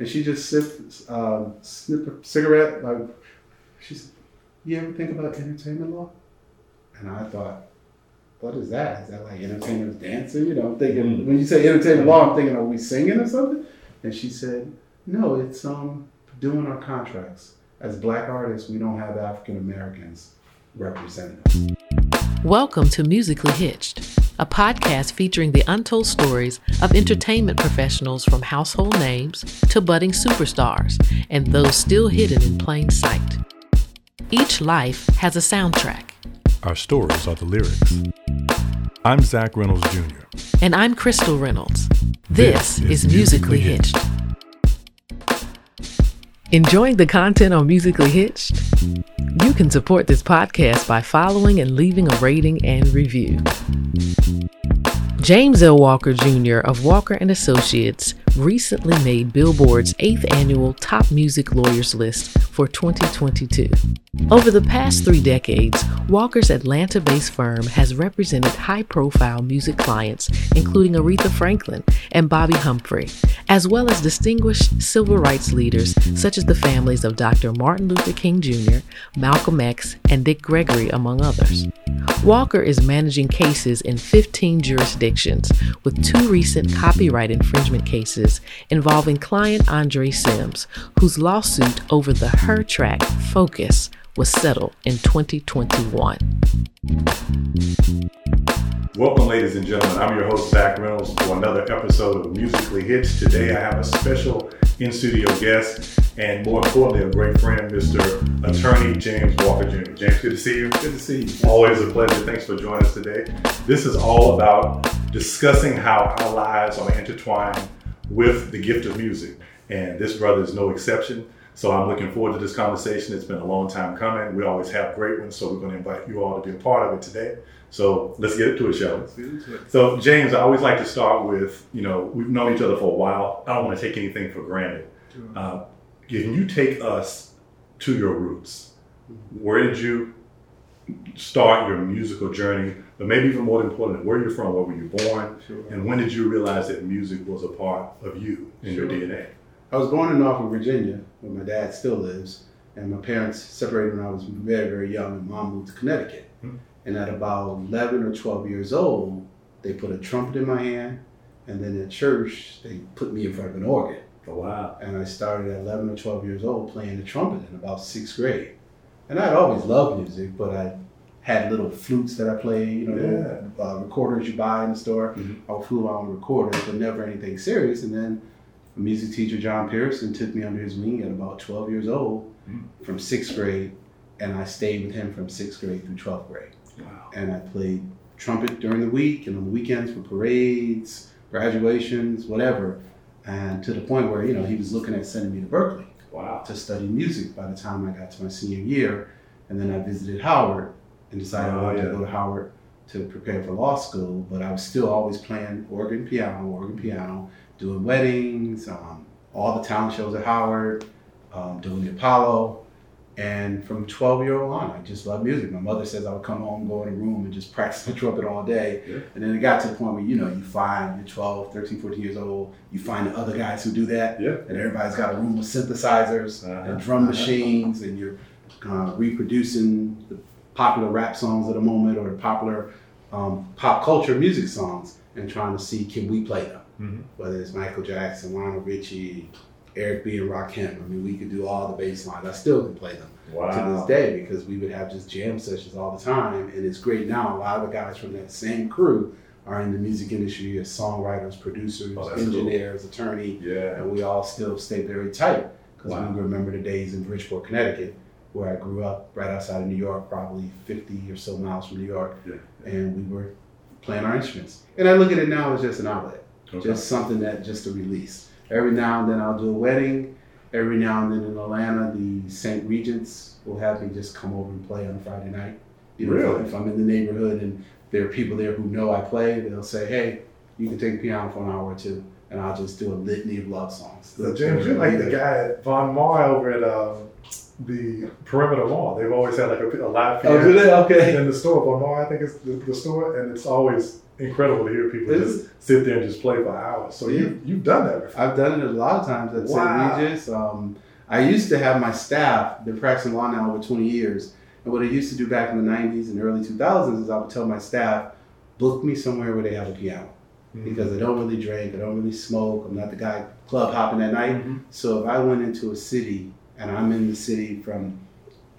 and she just sipped, um, snipped a cigarette. Like she said, "You ever think about entertainment law?" And I thought, "What is that? Is that like entertainers dancing?" You know, I'm thinking when you say entertainment law, I'm thinking, "Are we singing or something?" And she said, "No, it's um doing our contracts. As black artists, we don't have African Americans represented." Welcome to Musically Hitched, a podcast featuring the untold stories of entertainment professionals from household names to budding superstars and those still hidden in plain sight. Each life has a soundtrack. Our stories are the lyrics. I'm Zach Reynolds Jr. And I'm Crystal Reynolds. This, is, Musically Hitched. Enjoying the content on Musically Hitched? You can support this podcast by following and leaving a rating and review. James L. Walker Jr. of Walker and Associates recently made Billboard's 8th annual Top Music Lawyers list for 2022. Over the past 3 decades, Walker's Atlanta-based firm has represented high-profile music clients including Aretha Franklin and Bobbi Humphrey, as well as distinguished civil rights leaders such as the families of Dr. Martin Luther King Jr., Malcolm X, and Dick Gregory among others. Walker is managing cases in 15 jurisdictions, with two recent copyright infringement cases involving client Andre Sims, whose lawsuit over the Her track Focus was settled in 2021. Welcome, ladies and gentlemen. I'm your host, Zach Reynolds, for another episode of Musically Hitched. Today I have a special in studio guest and, more importantly, a great friend, Mr. Attorney James Walker Jr. James, good to see you. Good to see you. Always a pleasure. Thanks for joining us today. This is all about discussing how our lives are intertwined with the gift of music. And this brother is no exception. So I'm looking forward to this conversation. It's been a long time coming. We always have great ones, so we're going to invite you all to be a part of it today. So let's get into it, shall we? So James, I always like to start with, you know, we've known each other for a while. I don't want to take anything for granted. Uh, can you take us to your roots? Where did you start your musical journey? But maybe even more important, where you're from, where were you born, Sure. and when did you realize that music was a part of you in your DNA? I was born in Norfolk, Virginia, where my dad still lives, and my parents separated when I was very, very young, and mom moved to Connecticut. Hmm. And at about 11 or 12 years old, they put a trumpet in my hand, and then at church, they put me in front of an organ. Oh, wow. And I started at 11 or 12 years old playing the trumpet in about sixth grade. And I'd always loved music, but I had little flutes that I played, you know, little, uh, recorders you buy in the store. Mhm. I would fool around with recorders, but never anything serious. And then music teacher, John Pearson, took me under his wing at about 12 years old Mm. from sixth grade. And I stayed with him from sixth grade through 12th grade. Wow. And I played trumpet during the week and on the weekends for parades, graduations, whatever. And to the point where, you know, he was looking at sending me to Berklee Wow. to study music by the time I got to my senior year. And then I visited Howard and decided I Oh, wanted yeah. to go to Howard to prepare for law school. But I was still always playing organ, piano, organ, piano, doing weddings, um, all the talent shows at Howard, um, doing the Apollo. And from 12 year old on, I just loved music. My mother says I would come home, go in a room, and just practice my trumpet all day. Yeah. And then it got to the point where, you know, you find, you're 12, 13, 14 years old, you find the other guys who do that Yeah. and everybody's got a room of synthesizers Uh-huh. and drum machines, and you're uh, reproducing the popular rap songs of the moment or the popular um, pop culture music songs, and trying to see can we play them. Mhm. Whether it's Michael Jackson, Lionel Richie, Eric B. and Rakim. I mean, we could do all the bass lines. I still can play them to this day because we would have just jam sessions all the time. And it's great now. A lot of the guys from that same crew are in the music industry as songwriters, producers, Oh, that's cool. engineers, attorney, Yeah. and we all still stay very tight because Wow. we remember the days in Bridgeport, Connecticut, where I grew up, right outside of New York, probably 50 or so miles from New York, Yeah. and we were playing our instruments. And I look at it now as just an outlet, Okay. just something that just a release. Every now and then I'll do a wedding. Every now and then in Atlanta, the St. Regis will have me just come over and play on a Friday night. You know, Really? if I'm in the neighborhood and there are people there who know I play, they'll say, "Hey, you can take the piano for an hour or two, and I'll just do a litany of love songs. So James, you're like the guy at Von Maur over at um, the perimeter mall. They've always had like a, a live Oh, piano do they? Okay. in the store. But mall, I think it's the, the store, and it's always incredible to hear people just sit there and just play for hours. So you you've done that before. I've done it a lot of times at Wow. St. Regis. Um, I used to have my staff, been practicing law now over 20 years. And what I used to do back in the 90s and early 2000s is I would tell my staff, book me somewhere where they have a piano. Mm-hmm. Because I don't really drink, I don't really smoke, I'm not the guy club hopping at night. Mhm. So if I went into a city and I'm in the city from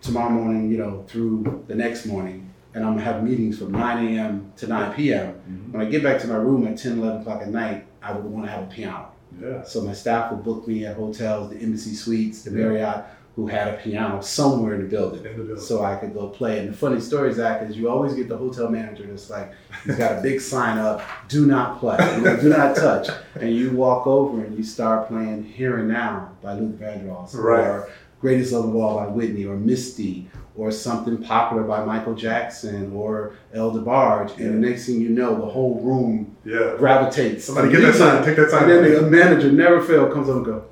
tomorrow morning, you know, through the next morning, and I'm gonna have meetings from 9 a.m. to 9 p.m. Mhm. When I get back to my room at 10, 11 o'clock at night, I would want to have a piano. Yeah. So my staff would book me at hotels, the Embassy Suites, the. Marriott, who had a piano somewhere in the building. In the building. So I could go play. And the funny story, Zach, is you always get the hotel manager that's like, he's got a big sign up, do not play, do not touch. And you walk over and you start playing Here and Now by Luther Vandross, Right. or Greatest Love of All by Whitney, or Misty, or something popular by Michael Jackson, or El DeBarge. And the next thing you know, the whole room yeah. gravitates. Somebody get that sign. Take that sign. And then the manager never fail comes up and go,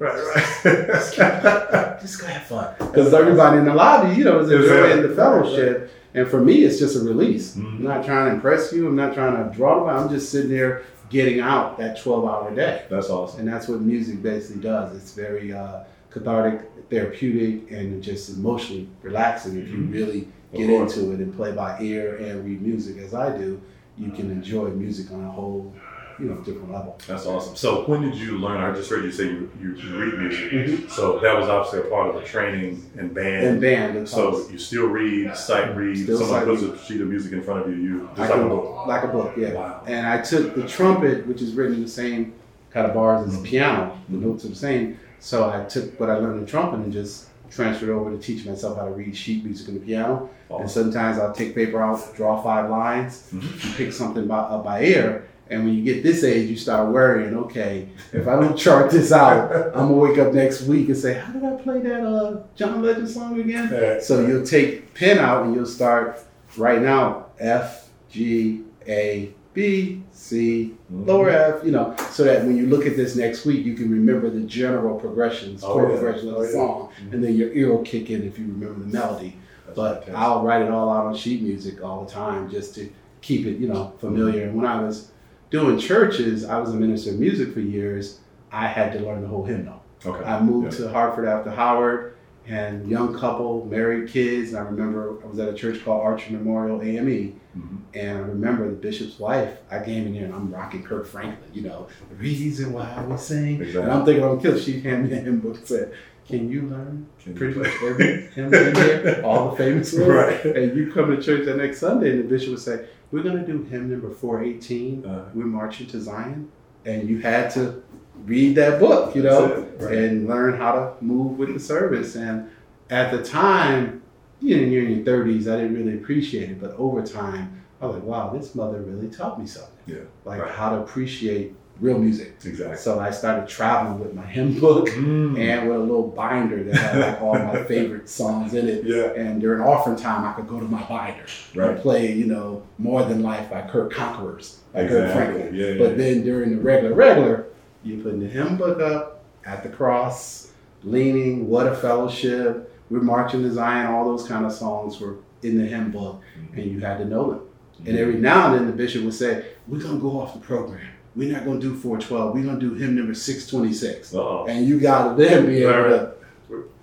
Right. Right. just go have fun. Because everybody in the lobby, you know, is enjoying Yeah. the fellowship. And for me, it's just a release. Mhm. I'm not trying to impress you. I'm not trying to draw them. I'm just sitting there getting out that 12 hour day. That's awesome. And that's what music basically does. It's very uh, cathartic, therapeutic, and just emotionally relaxing. If you Mhm. really get into it and play by ear and read music as I do, you can enjoy music on a whole, you know, different level. That's awesome. So when did you learn? I just heard you say you, you, you read music. Mhm. So that was obviously a part of the training and band. And band. and so you still read, sight read. Still Someone puts a sheet of music in front of you. You just like like a book, like a book, yeah. Wow. And I took the trumpet, which is written in the same kind of bars as the Mhm. piano. The Mhm. notes are the same. So I took what I learned in trumpet and just transferred over to teach myself how to read sheet music on the piano. And sometimes I'll take paper out, draw five lines, Mhm. and pick something by, up by ear. And when you get this age, you start worrying. Okay, if I don't chart this out, I'm gonna wake up next week and say, "How did I play that uh, John Legend song again?" So you'll take pen out and you'll start right now F G A B C Mhm. lower F, you know, so that when you look at this next week, you can remember the general progressions, Oh, chord yeah. progression of Oh, the yeah. song, and then your ear will kick in if you remember the melody. That's But fantastic. I'll write it all out on sheet music all the time just to keep it, you know, familiar. And when I was doing churches, I was a minister of music for years. I had to learn the whole hymnal. okay. I moved to Hartford after Howard and young couple, married kids. And I remember I was at a church called Archer Memorial AME. Mhm. And I remember the bishop's wife. I came in here and I'm rocking Kirk Franklin, you know, the reason why we sing. Exactly. And I'm thinking I'm killed. She handed me a hymn book and said, Can you learn Can you pretty play? much every hymn in here? All the famous ones? Right. And you come to church the next Sunday and the bishop would say, We're gonna do hymn number four eighteen. Uh, We're marching to Zion. And you had to read that book, you know. Right. and learn how to move with the service. And at the time, you know, you're in your 30s, I didn't really appreciate it. But over time, I was like, wow, this mother really taught me something. Yeah, Like right. how to appreciate real music. Exactly. So I started traveling with my hymn book Mm. and with a little binder that had like all my favorite songs in it. yeah. And during offering time, I could go to my binder Right. and play, you know, More Than Life by Kurt Conquerors, by Exactly. Franklin. Yeah, yeah, But yeah. then during the regular, regular, you putting the hymn book up at the cross, leaning, what a fellowship, we're marching to Zion, all those kind of songs were in the hymn book, and you had to know them. And every now and then the bishop would say, We're gonna go off the program. We're not gonna do 412, we're gonna do hymn number 626. Uh-oh. And you gotta then be able to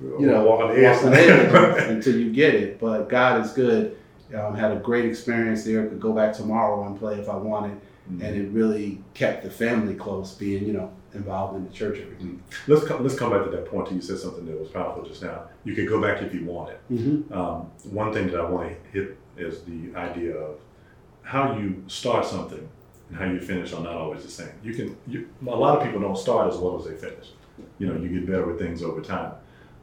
you know, walk on the edge. walk on the edge until you get it. But God is good. Um, had a great experience there. Could go back tomorrow and play if I wanted, Mhm. and it really kept the family close, being you know involved in the church every week. Let's come, let's come back to that point. You said something that was powerful just now. You could go back if you wanted. Mm-hmm. Um, one thing that I want to hit is the idea of how you start something and how you finish are not always the same. You can, you, a lot of people don't start as well as they finish. You know, you get better with things over time,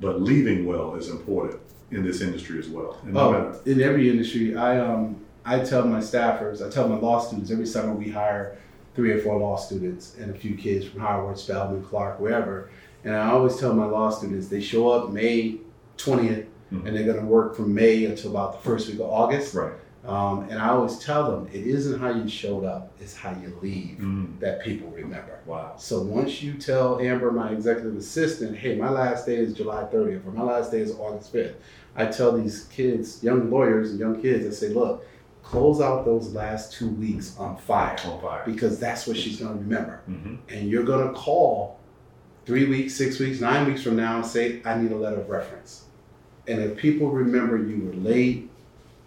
but leaving well is important in this industry as well. Matter, Oh, in every industry, I um I tell my staffers, I tell my law students every summer we hire three or four law students and a few kids from Howard, Spelman, Clark, wherever. And I always tell my law students they show up May 20th Mhm. and they're going to work from May until about the first week of August. right, Um, and I always tell them it isn't how you showed up, it's how you leave Mm. that people remember. Wow. So once you tell Amber, my executive assistant, hey, my last day is July 30th or my last day is August 5th, I tell these kids, young lawyers and young kids, I say, look, close out those last two weeks on fire On fire. because that's what she's going to remember. hmm And you're going to call three weeks, six weeks, nine weeks from now and say, I need a letter of reference. And if people remember you were late,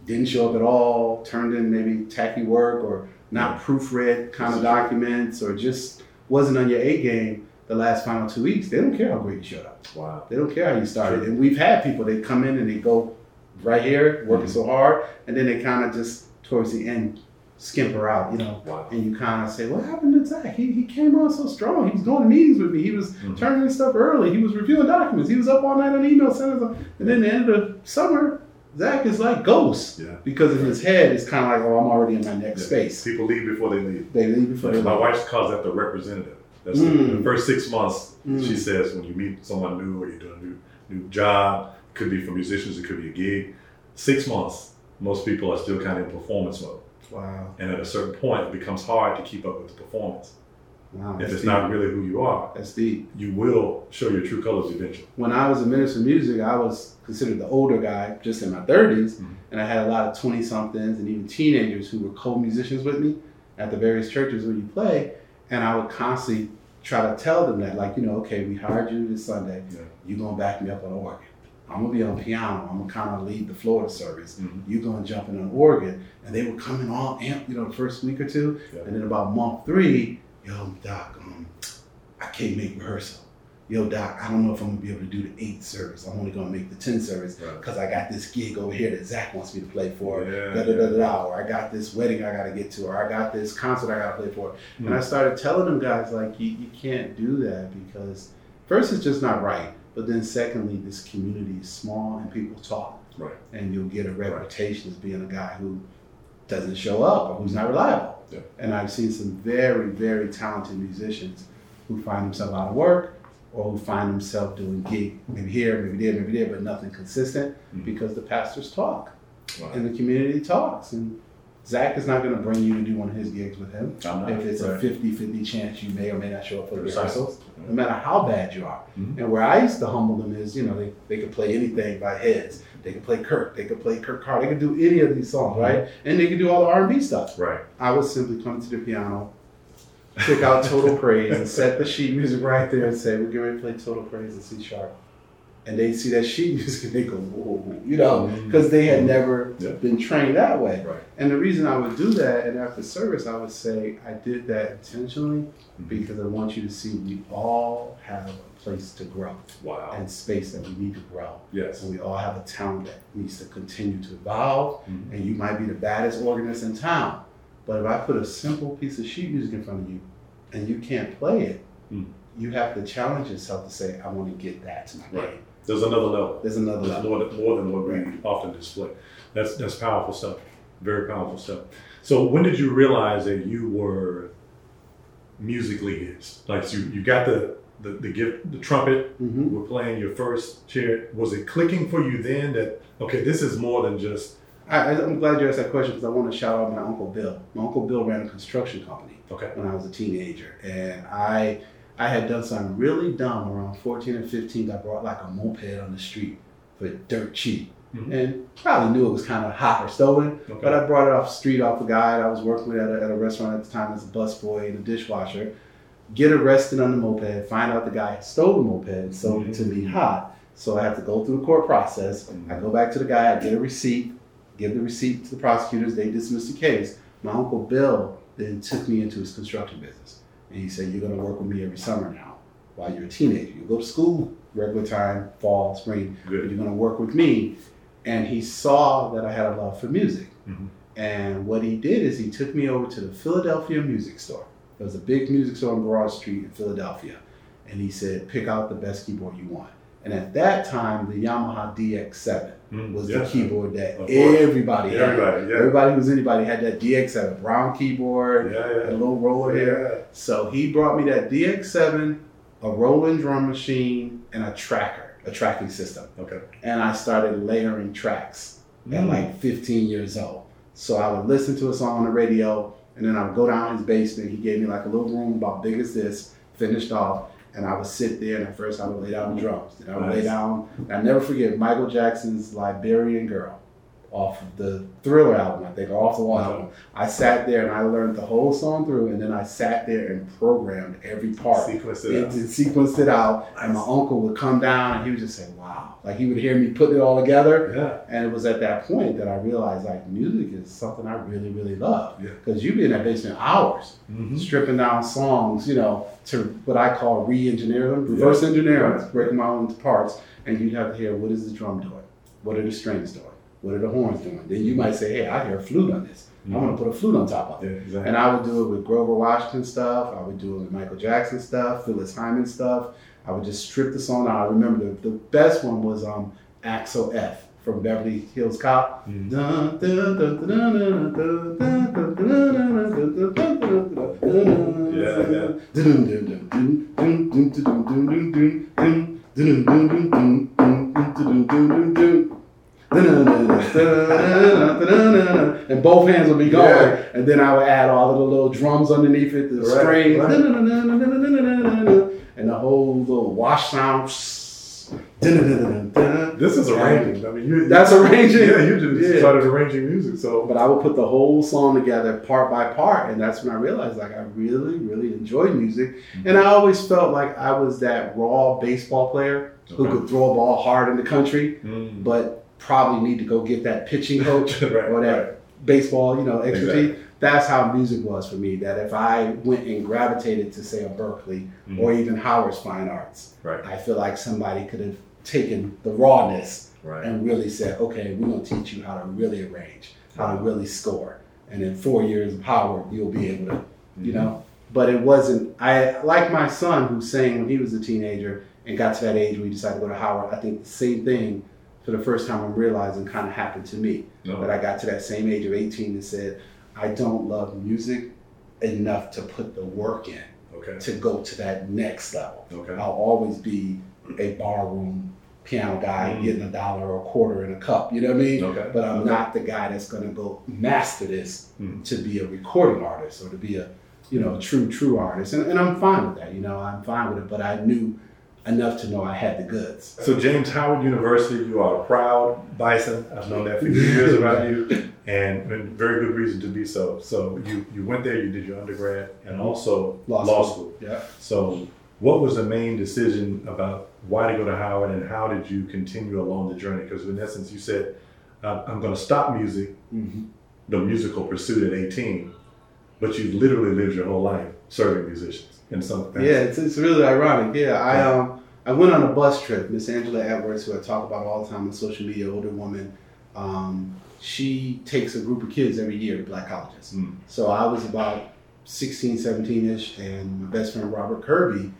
didn't show up at all, turned in maybe tacky work or not proofread kind of documents or just wasn't on your A game the last final two weeks, they don't care how great you showed up. Wow. They don't care how you started. And we've had people, they come in and they go right here, working so hard, and then they kind of just towards the end skimper out, you know. Wow. And you kind of say, What happened to Zach? He, he came on so strong. He was going to meetings with me. He was Mhm. turning in stuff early. He was reviewing documents. He was up all night on email centers. And then the end of the summer, Zach is like ghost. Yeah. Because in his head, it's kind of like, Oh, I'm already in my next Yeah. space. People leave before they leave. They leave before they My leave. wife calls that the representative. That's Mm. the, the first six months. Mm. She says when you meet someone new or you're doing a new new job, it could be for musicians, it could be a gig. Six months, most people are still kind of in performance mode, Wow. and at a certain point, it becomes hard to keep up with the performance. Wow. if it's deep. not really who you are, That's deep. you will show your true colors eventually. when I was a minister of music, I was considered the older guy, just in my 30s, Mhm. and I had a lot of 20 somethings and even teenagers who were co musicians with me at the various churches where you play. And I would constantly try to tell them that, like, you know, okay, we hired you this Sunday, Yeah. you're gonna back me up on the organ. I'm gonna be on piano, I'm gonna kind of lead the Florida service. Mhm. You're gonna jump in on organ. And they come in all amped, you know, the first week or two. Yeah. And then about month three, yo, Doc, um, I can't make rehearsal. Yo, Doc, I don't know if I'm gonna be able to do the eighth service. I'm only gonna make the 10 service Right. because I got this gig over here that Zach wants me to play for. Yeah, Da, da, da, da, da, or I got this wedding I gotta get to, or I got this concert I gotta play for. And I Mm. started telling them guys, like, you, you can't do that because first, it's just not right. But then, secondly, this community is small and people talk. Right. And you'll get a reputation as being a guy who doesn't show up or who's not reliable. Yeah. And I've seen some very, very talented musicians who find themselves out of work or who find themselves doing gig maybe here, maybe there, maybe there, but nothing consistent Mhm. because the pastors talk Wow. and the community talks. And Zach is not going to bring you to do one of his gigs with him I'm not. if it's a Right. 50 50 chance you may or may not show up for the rehearsals, no matter how bad you are. Mhm. And where I used to humble them is, you know, they, they could play anything by heads. They could play Kirk, they could play Kirk Carter, they could do any of these songs, right? And they could do all the R&B stuff. Right. I would simply come to the piano, pick out Total Praise, and set the sheet music right there and say, we're getting ready to play Total Praise in C sharp. And they see that sheet music and they go, whoa, you know, because they had never Yeah. been trained that way. Right. And the reason I would do that, and after service, I would say I did that intentionally Mhm. because I want you to see we all have a place to grow Wow. and space that we need to grow. Yes. And we all have a talent that needs to continue to evolve. Mhm. And you might be the baddest organist in town. But if I put a simple piece of sheet music in front of you and you can't play it, Mm. you have to challenge yourself to say, I want to get that to my Right. game. There's another level. There's another level. more than, more than what we often display. That's that's powerful stuff. Very powerful stuff. So when did you realize that you were musically his? Like you, you got the, the the gift, the trumpet. hmm You were playing your first chair. Was it clicking for you then that okay, this is more than just I, I- I'm glad you asked that question because I want to shout out my Uncle Bill. My Uncle Bill ran a construction company. okay. when I was a teenager, and I I had done something really dumb around 14 and 15. I brought like a moped on the street for dirt cheap, Mhm. and probably knew it was kind of hot or stolen. Okay. But I brought it off the street off a guy that I was working with at a, at a restaurant at the time as a busboy and a dishwasher. Get arrested on the moped, find out the guy had stole the moped and sold it to me hot. So I have to go through the court process. I go back to the guy, I get a receipt, give the receipt to the prosecutors, they dismiss the case. My uncle Bill then took me into his construction business. And he said, You're gonna work with me every summer now while you're a teenager. You go to school regular time, fall, spring, but you're gonna work with me. And he saw that I had a love for music. Mhm. And what he did is he took me over to the Philadelphia Music Store. There was a big music store on Broad Street in Philadelphia. And he said, pick out the best keyboard you want. And at that time, the Yamaha DX7 Mm, was yeah. the keyboard that everybody had. Everybody, yeah. Everybody who was anybody had that DX7 brown keyboard, Yeah, and a little roller here. So he brought me that DX7, a rolling drum machine, and a tracker, a tracking system. Okay. And I started layering tracks at Mm. like 15 years old. So I would listen to a song on the radio, and then I would go down his basement. He gave me like a little room about big as this, finished off, and I would sit there. And at first, I would lay down the drums. Then I would lay down. I never forget Michael Jackson's "Liberian Girl" off of the Thriller album, I think, or off the Wall Wow. album. I sat there and I learned the whole song through, and then I sat there and programmed every part Sequence it it, sequenced it out, and my uncle would come down and he would just say, "Wow!" Like he would hear me putting it all together, Yeah. and it was at that point that I realized like music is something I really, really love. Yeah. Because you'd be in that basement hours Mhm. stripping down songs, you know, to what I call re-engineer them, reverse engineer them, Right. breaking my own parts, and you'd have to hear what is the drum doing, what are the strings doing, what are the horns doing? Then you might say, hey, I hear a flute on this. Mm-hmm. I'm gonna put a flute on top of it. Yeah, exactly. And I would do it with Grover Washington stuff. I would do it with Michael Jackson stuff, Phyllis Hyman stuff. I would just strip the song out. I remember the, the best one was um, Axel F from Beverly Hills Cop. Mm-hmm. Yeah, yeah. And both hands would be going, Yeah. and then I would add all of the little drums underneath it, the Right, strings, right. and the whole little wash sound. This is arranging. I mean, you. That's arranging. Yeah, you just Yeah. started arranging music. So But I would put the whole song together part by part, and that's when I realized like I really, really enjoy music, and I always felt like I was that raw baseball player who could throw a ball hard in the country, Mm. but probably need to go get that pitching coach right, or that right. baseball, you know, expertise. Exactly. That's how music was for me. That if I went and gravitated to say a Berklee Mhm. or even Howard's Fine Arts, Right. I feel like somebody could have taken the rawness Right. and really said, okay, we're gonna teach you how to really arrange, how to really score. And in four years of Howard, you'll be able to, you Mhm. know. But it wasn't I like my son who sang when he was a teenager and got to that age where he decided to go to Howard. I think the same thing for the first time I'm realizing kind of happened to me. No. That I got to that same age of 18 and said, I don't love music enough to put the work in Okay. to go to that next level. Okay. I'll always be a barroom piano guy Mm. getting a dollar or a quarter in a cup. You know what I mean? Okay. But I'm not the guy that's gonna go master this Mm. to be a recording artist or to be a you know a true true artist. And, and I'm fine with that. You know I'm fine with it. But I knew enough to know I had the goods. So James Howard University, you are a proud bison. I've known that for years about you, and, and very good reason to be so. So you you went there, you did your undergrad, and also Law law, school. school. Yeah. So what was the main decision about why to go to Howard, and how did you continue along the journey? Because in essence, you said, uh, "I'm going to stop music, hmm the musical pursuit at 18," but you've literally lived your whole life serving musicians in some. Yeah, it's, it's really ironic. Yeah, I um I went on a bus trip. Miss Angela Edwards, who I talk about all the time on social media, older woman. Um, she takes a group of kids every year to black colleges. Mm. So I was about 16, 17 ish, and my best friend Robert Kirby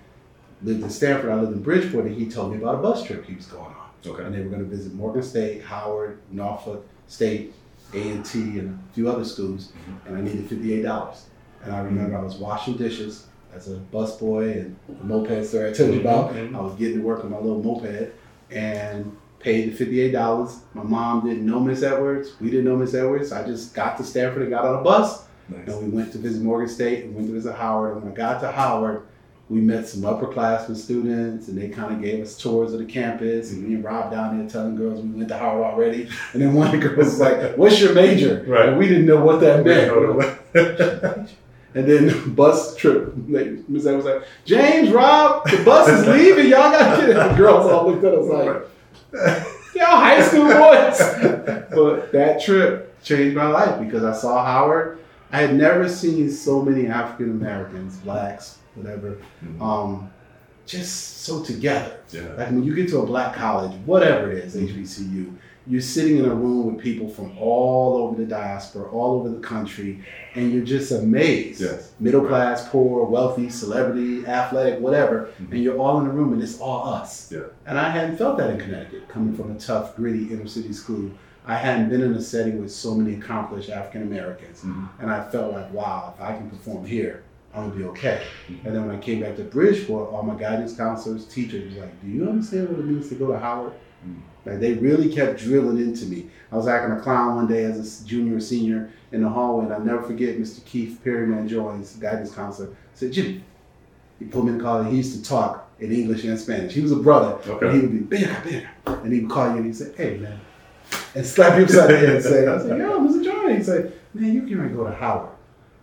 lived in Stamford. I lived in Bridgeport, and he told me about a bus trip he was going on. Okay. And they were going to visit Morgan State, Howard, Norfolk State, A&T, and a few other schools, Mm-hmm. and I needed $58. And I remember I was washing dishes as a busboy and the moped story I told you about. Mhm. I was getting to work on my little moped and paid the $58. My mom didn't know Miss Edwards. We didn't know Miss Edwards. I just got to Stamford and got on a bus. Nice. And we went to visit Morgan State and went to visit Howard. And when I got to Howard, we met some upperclassmen students and they kind of gave us tours of the campus. And me and Rob down there telling girls we went to Howard already. And then one of the girls was like, What's your major? Right. And we didn't know what that meant. And then bus trip, like, Miss was like, James, Rob, the bus is leaving. Y'all got to get it. The girls all looked at us like, y'all high school boys. but that trip changed my life because I saw Howard. I had never seen so many African Americans, blacks, whatever, Mhm. um, just so together. Yeah. Like when you get to a black college, whatever it is, HBCU, you're sitting in a room with people from all over the diaspora, all over the country, and you're just amazed. Yes. Middle class, poor, wealthy, celebrity, athletic, whatever, Mhm. and you're all in a room and it's all us. Yeah. And I hadn't felt that in Connecticut, coming from a tough, gritty inner city school. I hadn't been in a setting with so many accomplished African Americans. Mhm. And I felt like, wow, if I can perform here, I'm gonna be okay. And then when I came back to Bridgeport, all my guidance counselors, teachers was like, Do you understand what it means to go to Howard? Like they really kept drilling into me. I was acting a clown one day as a junior or senior in the hallway, and I'll never forget Mr. Keith Perryman Jones, guidance counselor, said, Jimmy, he put me in the car and he used to talk in English and Spanish. He was a brother. Okay. And he would be, Benga, Benga. And he would call you and he'd say, Hey man. And slap you upside the head and say, I was like, Yo, Mr. Johnny. He'd say, Man, you can't go to Howard.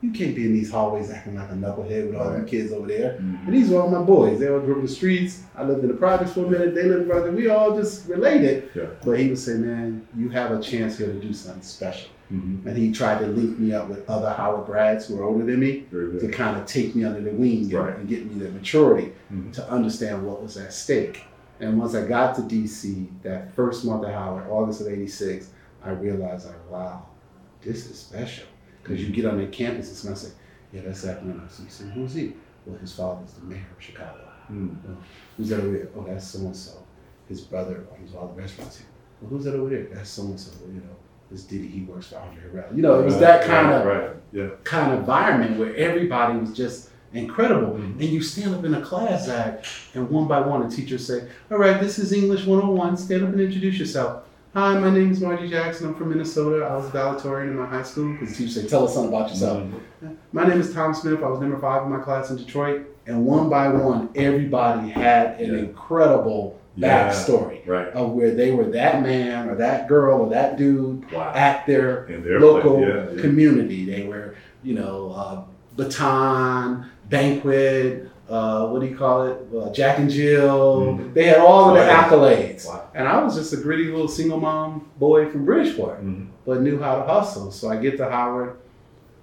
You can't be in these hallways acting like a knucklehead with all them kids over there. Mhm. And these were all my boys. They all grew up in the streets. I lived in the projects for a minute. They lived in the. We all just related. Yeah. But he would say, man, you have a chance here to do something special. Mm-hmm. And he tried to link me up with other Howard grads who were older than me to kind of take me under the wing and, Right. and get me the maturity Mhm. to understand what was at stake. And once I got to DC, that first month at Howard, August of 86, I realized, like, wow, this is special. Because you get on their campus and somebody say, yeah, that's Sacramento. So you say, who's he? Well, his father's the mayor of Chicago. Mm. Who's that over there? Oh, that's so and so. His brother owns all the restaurants here. Well, who's that over there? That's so and so. You know, this Diddy, he works for Andre Harrell. You know, it was Right, that kind right, of Right. Yeah. kind of environment where everybody was just incredible. Mhm. And you stand up in a class act, and one by one, the teachers say, All right, this is English 101. Stand up and introduce yourself. Hi, my name is Margie Jackson. I'm from Minnesota. I was a valedictorian in my high school. Because the teacher say, Tell us something about yourself. My name is Tom Smith. I was number five in my class in Detroit. And one by one, everybody had an Yeah. incredible Yeah. backstory Right. of where they were that man or that girl or that dude Wow. at their their local. Yeah. community. They were, you know, uh, Baton, Banquet, uh, what do you call it? Uh, Jack and Jill. Mhm. They had all of the accolades. Wow. And I was just a gritty little single mom boy from Bridgeport, Mhm. but knew how to hustle. So I get to Howard,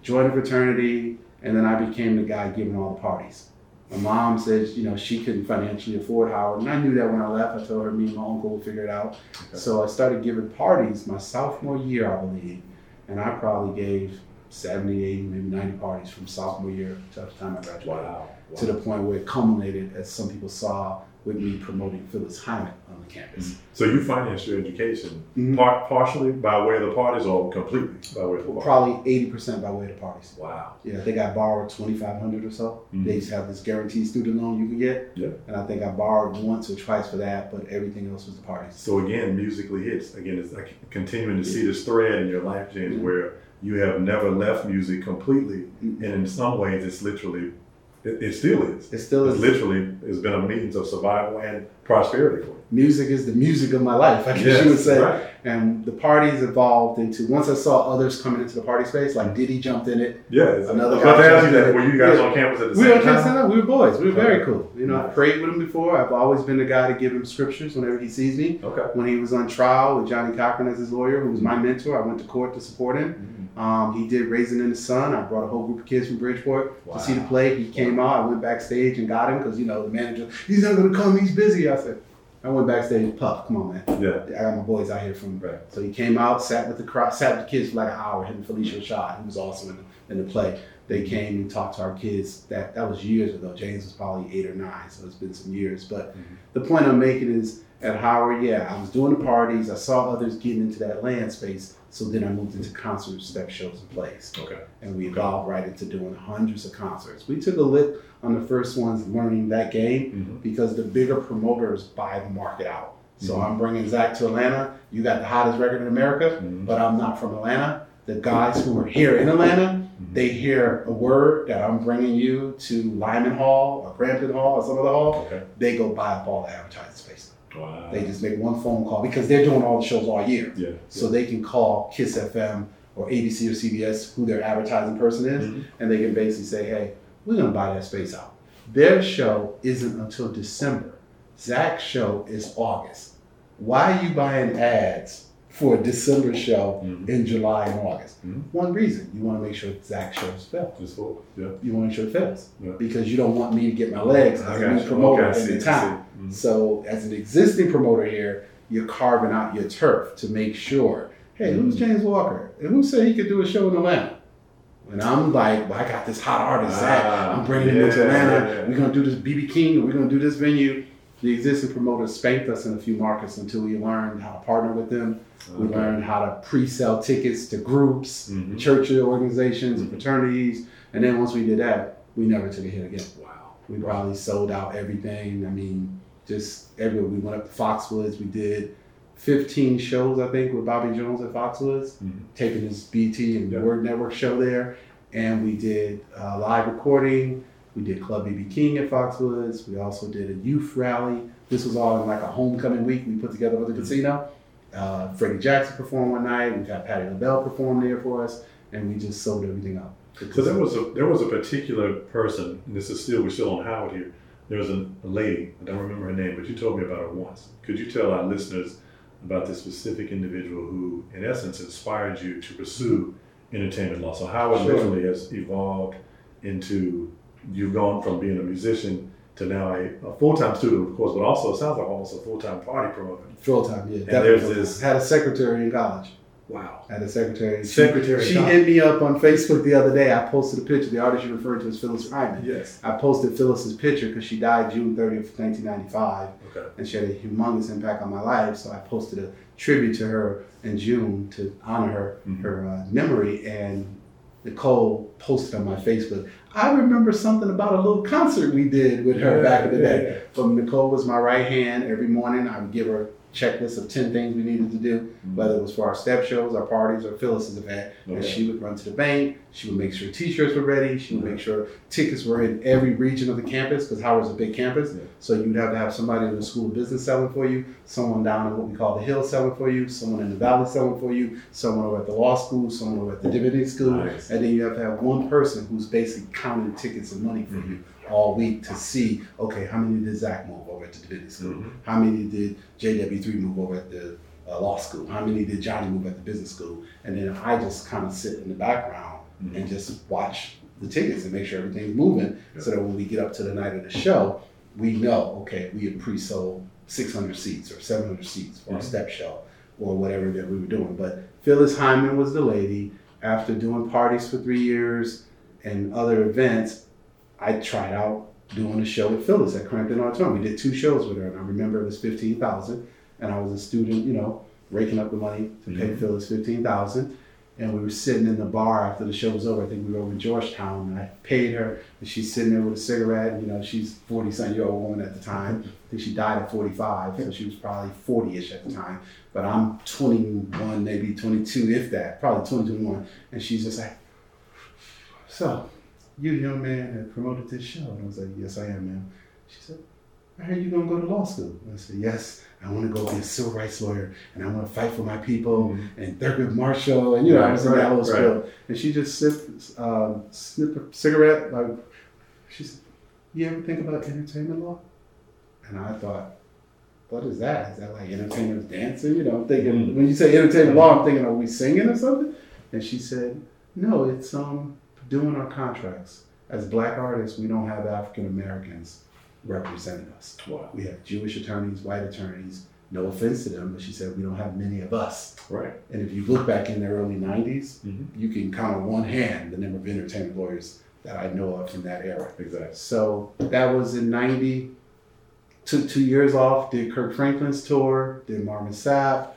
join a fraternity, and then I became the guy giving all the parties. My mom says, you know, she couldn't financially afford Howard, and I knew that when I left. I told her me and my uncle would figure it out. Okay. So I started giving parties my sophomore year, I believe, and I probably gave 70, 80, maybe 90 parties from sophomore year to the time I graduated. Wow. To the point where it culminated, as some people saw, with me promoting Phyllis Hyman on the campus. So you financed your education Mhm. par- partially by way of the parties or completely by way of the parties? Probably 80% by way of the parties. Wow. Yeah, I think I borrowed 2500 or so. Mhm. They used to have this guaranteed student loan you can get. Yeah. And I think I borrowed once or twice for that, but everything else was the parties. So again, musically hits. Again, it's like continuing to see this thread in your life, James, Mhm. where you have never left music completely, Mhm. and in some ways, it's literally, it, it still is. It still It's is. literally has been a means of survival and prosperity for me. Music is the music of my life, I guess you would say. right. And the parties evolved into once I saw others coming into the party space, like Diddy jumped in it. Yeah, Another I was about to ask you that. Were you guys Yeah. on campus at the We same were time? time? We were boys. We were very cool. You know, I prayed with him before. I've always been the guy to give him scriptures whenever he sees me. Okay. When he was on trial with Johnnie Cochran as his lawyer, who was my mentor, I went to court to support him. Um, he did Raisin in the Sun. I brought a whole group of kids from Bridgeport Wow. to see the play. He came out. I went backstage and got him because you know manager. He's not to come. He's busy. I said. I went backstage. Puff, come on, man. Yeah. I got my boys out here from. Right. So he came out, sat with the crowd, sat with the kids for like an hour. Him and Phylicia Rashad, who was awesome in the, in the play. They came and talked to our kids. That that was years ago. James was probably eight or nine, so it's been some years. But Mhm. the point I'm making is at Howard, yeah, I was doing the parties. I saw others getting into that land space. So then I moved into concerts, step shows, and plays Okay. and we evolved right into doing hundreds of concerts. We took a lick on the first ones learning that game Mhm. because the bigger promoters buy the market out. So Mhm. I'm bringing Zach to Atlanta. You got the hottest record in America, Mhm. but I'm not from Atlanta. The guys who are here in Atlanta, Mhm. they hear a word that I'm bringing you to Lyman Hall or Cramton Hall or some other hall. Okay. They go buy up all the advertising space. Wow. They just make one phone call because they're doing all the shows all year. yeah. So they can call Kiss FM or ABC or CBS, who their advertising person is, Mhm. and they can basically say, hey, we're going to buy that space out. Their show isn't until December. Zach's show is August. Why are you buying ads for a December show Mhm. in July and August? Mhm. One reason you want to make sure Zach shows fail. Just for yeah. You want to make sure it fails Yeah. because you don't want me to get my legs as a new promoter Okay, see, the town. Mhm. So, as an existing promoter here, you're carving out your turf to make sure, hey, who's Mm-hmm. James Walker? And who said he could do a show in Atlanta? And I'm like, well, I got this hot artist, Zach. Ah, I'm bringing him yeah, Atlanta. yeah, yeah. We're going to do this BB King, we're going to do this venue. The existing promoters spanked us in a few markets until we learned how to partner with them. We learned how to pre-sell tickets to groups, Mhm. church organizations, and fraternities. And then once we did that, we never took a hit again. Wow. We probably sold out everything. I mean, just everywhere. We went up to Foxwoods. We did 15 shows, I think, with Bobby Jones at Foxwoods, Mhm. taping his BT and Yeah. Word Network show there. And we did uh, live recording. We did Club BB King at Foxwoods. We also did a youth rally. This was all in like a homecoming week we put together with the Mhm. casino. Uh, Freddie Jackson performed one night. We had Patti LaBelle perform there for us, and we just sold everything up. So there was a there was a particular person, and this is still we're still on Howard here. There was a, a lady, I don't remember her name, but you told me about her once. Could you tell our listeners about this specific individual who, in essence, inspired you to pursue entertainment law? So Howard Sure. literally has evolved into you've gone from being a musician to now a, a full time student, of course, but also it sounds like almost a full time party promoter. Full time, yeah. And there's this- Had a secretary in college. Wow. Had a secretary. Secretary. She hit me up on Facebook the other day. I posted a picture. The artist you referred to is Phyllis Hyman. Yes. I posted Phyllis's picture because she died June 30th, 1995, Okay. and she had a humongous impact on my life. So I posted a tribute to her in June to honor her Mhm. her uh, memory. And Nicole posted on my Facebook. I remember something about a little concert we did with her Yeah, back in the yeah, day. From Nicole was my right hand. Every morning I would give her checklist of 10 things we needed to do, mm-hmm. whether it was for our step shows, our parties, or Phyllis's event. And she would run to the bank. She would make sure t-shirts were ready. She would mm-hmm. make sure tickets were in every region of the campus because Howard's a big campus. Yeah. So you'd have to have somebody in the school of business selling for you, someone down in what we call the hill selling for you, someone in the valley selling for you, someone over at the law school, someone over at the divinity school, Nice. and then you have to have one person who's basically counting tickets and money for mm-hmm. you all week to see, okay, how many did Zach move over at the divinity school? Mhm. How many did JW3 move over at the uh, law school? How many did Johnny move at the business school? And then I just kind of sit in the background Mhm. and just watch the tickets and make sure everything's moving so that when we get up to the night of the show, we know, okay, we had pre-sold 600 seats or 700 seats for our Mhm. step show or whatever that we were doing. But Phyllis Hyman was the lady. After doing parties for three years and other events, I tried out doing a show with Phyllis at Cramton Auditorium. We did two shows with her, and I remember it was 15000 and I was a student, you know, raking up the money to pay Mhm. Phyllis 15000 and we were sitting in the bar after the show was over. I think we were over in Georgetown, and I paid her, and she's sitting there with a cigarette. And, you know, she's forty something year old woman at the time. I think she died at forty five, so she was probably forty ish at the time. But I'm twenty one, maybe twenty two, if that, probably 21. And she's just like, "So, you the young man that promoted this show?" And I was like, "Yes, I am, ma'am." She said, "I heard you're gonna go to law school." And I said, "Yes." I want to go be a civil rights lawyer, and I want to fight for my people, and Thurgood Marshall, and you know, I was in Right, that whole right, spiel. And she just sipped, um, snipped a cigarette. Like she said, "You ever think about entertainment law?" And I thought, "What is that? Is that like entertainers dancing?" You know, I'm thinking Mhm. when you say entertainment law, I'm thinking, are we singing or something? And she said, "No, it's um doing our contracts. As black artists, we don't have African Americans representing us. Wow. We have Jewish attorneys, white attorneys. No offense to them, but she said we don't have many of us. Right. And if you look back in the early '90s, Mhm. you can count on one hand the number of entertainment lawyers that I know of from that era. Exactly. So that was in '90. Took two years off. Did Kirk Franklin's tour. Did Marvin Sapp.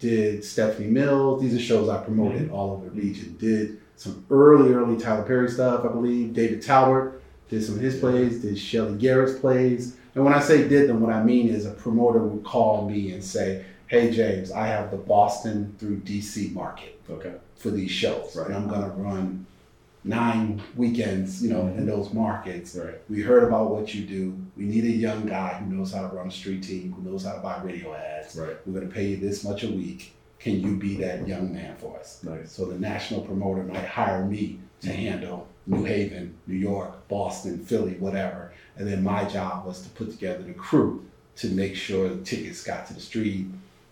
Did Stephanie Mills. These are shows I promoted all over the region. Did some early, early Tyler Perry stuff, I believe. David Talbert did some of his plays. Did Shelly Garrett's plays. And when I say did them, what I mean is a promoter would call me and say, "Hey James, I have the Boston through DC market." Okay. for these shows. Right. And I'm gonna run nine weekends, you know, Mhm. in those markets. Right. We heard about what you do. We need a young guy who knows how to run a street team, who knows how to buy radio ads. Right. We're gonna pay you this much a week. Can you be that young man for us? Nice. So the national promoter might hire me to handle New Haven, New York, Boston, Philly, whatever. And then my job was to put together the crew to make sure the tickets got to the street,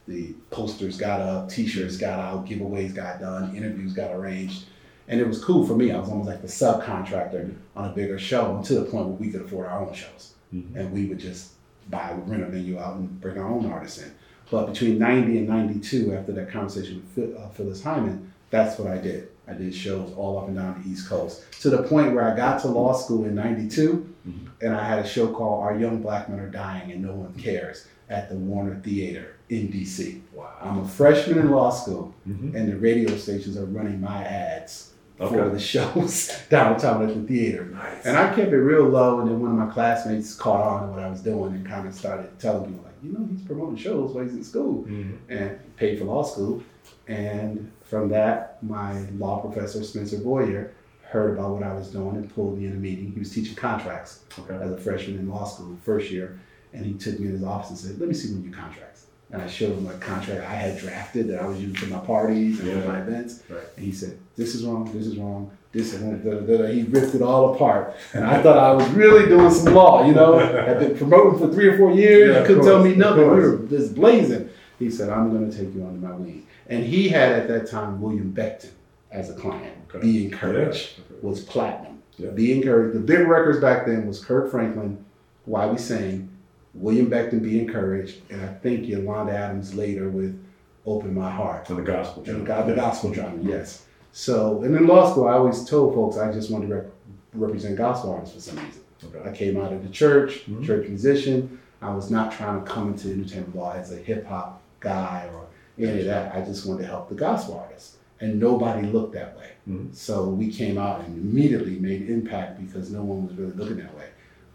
the posters got up, t-shirts got out, giveaways got done, interviews got arranged. And it was cool for me. I was almost like the subcontractor on a bigger show to the point where we could afford our own shows. Mhm. And we would just buy, rent a venue out and bring our own artists in. But between 90 and 92, after that conversation with uh, Phyllis Hyman, that's what I did. I did shows all up and down the East Coast to the point where I got to law school in 92 Mhm. and I had a show called Our Young Black Men Are Dying and No One Cares at the Warner Theater in DC. Wow. I'm a freshman in law school Mhm. and the radio stations are running my ads for the shows downtown at the theater. Nice. And I kept it real low, and then one of my classmates caught on to what I was doing and kind of started telling people, you know, he's promoting shows while he's in school Mhm. and paid for law school. And from that, my law professor, Spencer Boyer, heard about what I was doing and pulled me in a meeting. He was teaching contracts Okay. as a freshman in law school, first year. And he took me in his office and said, let me see one of your contracts. And I showed him a contract I had drafted that I was using for my parties and Yeah. my events. Right. And he said, this is wrong, this is wrong, this is wrong. Da, da, da. He ripped it all apart. And I thought I was really doing some law, you know. I've been promoting for three or four years. Yeah, you couldn't tell me nothing. We were just blazing. He said, I'm going to take you under my wing. And he had at that time William Becton as a client. Okay. Be Encouraged Yeah. was platinum. Yeah. Be Encouraged. The big records back then was Kirk Franklin, Why We Sing, William Becton, Be Encouraged, and I think Yolanda Adams later with Open My Heart. And the gospel. And the, the gospel genre, yes. So, and in law school, I always told folks I just wanted to rep- represent gospel artists for some reason. Okay. I came out of the church, Mhm. church musician. I was not trying to come into entertainment law as a hip hop guy or any of that. I just wanted to help the gospel artists. And nobody looked that way. Mhm. So we came out and immediately made impact because no one was really looking that way.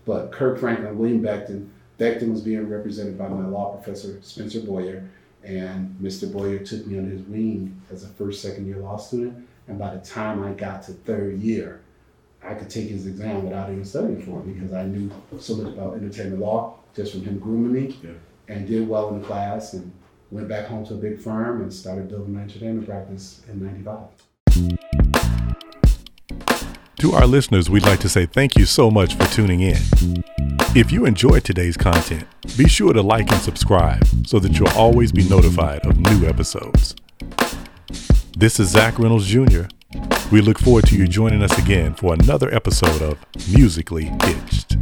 But Kirk Franklin, William Becton, Becton was being represented by my law professor, Spencer Boyer. And Mr. Boyer took me under his wing as a first, second year law student. And by the time I got to third year, I could take his exam without even studying for it because I knew so much about entertainment law just from him grooming me Yeah. and did well in the class and went back home to a big firm and started building my entertainment practice in 95. To our listeners, we'd like to say thank you so much for tuning in. If you enjoyed today's content, be sure to like and subscribe so that you'll always be notified of new episodes. This is Zach Reynolds Jr. We look forward to you joining us again for another episode of Musically Hitched.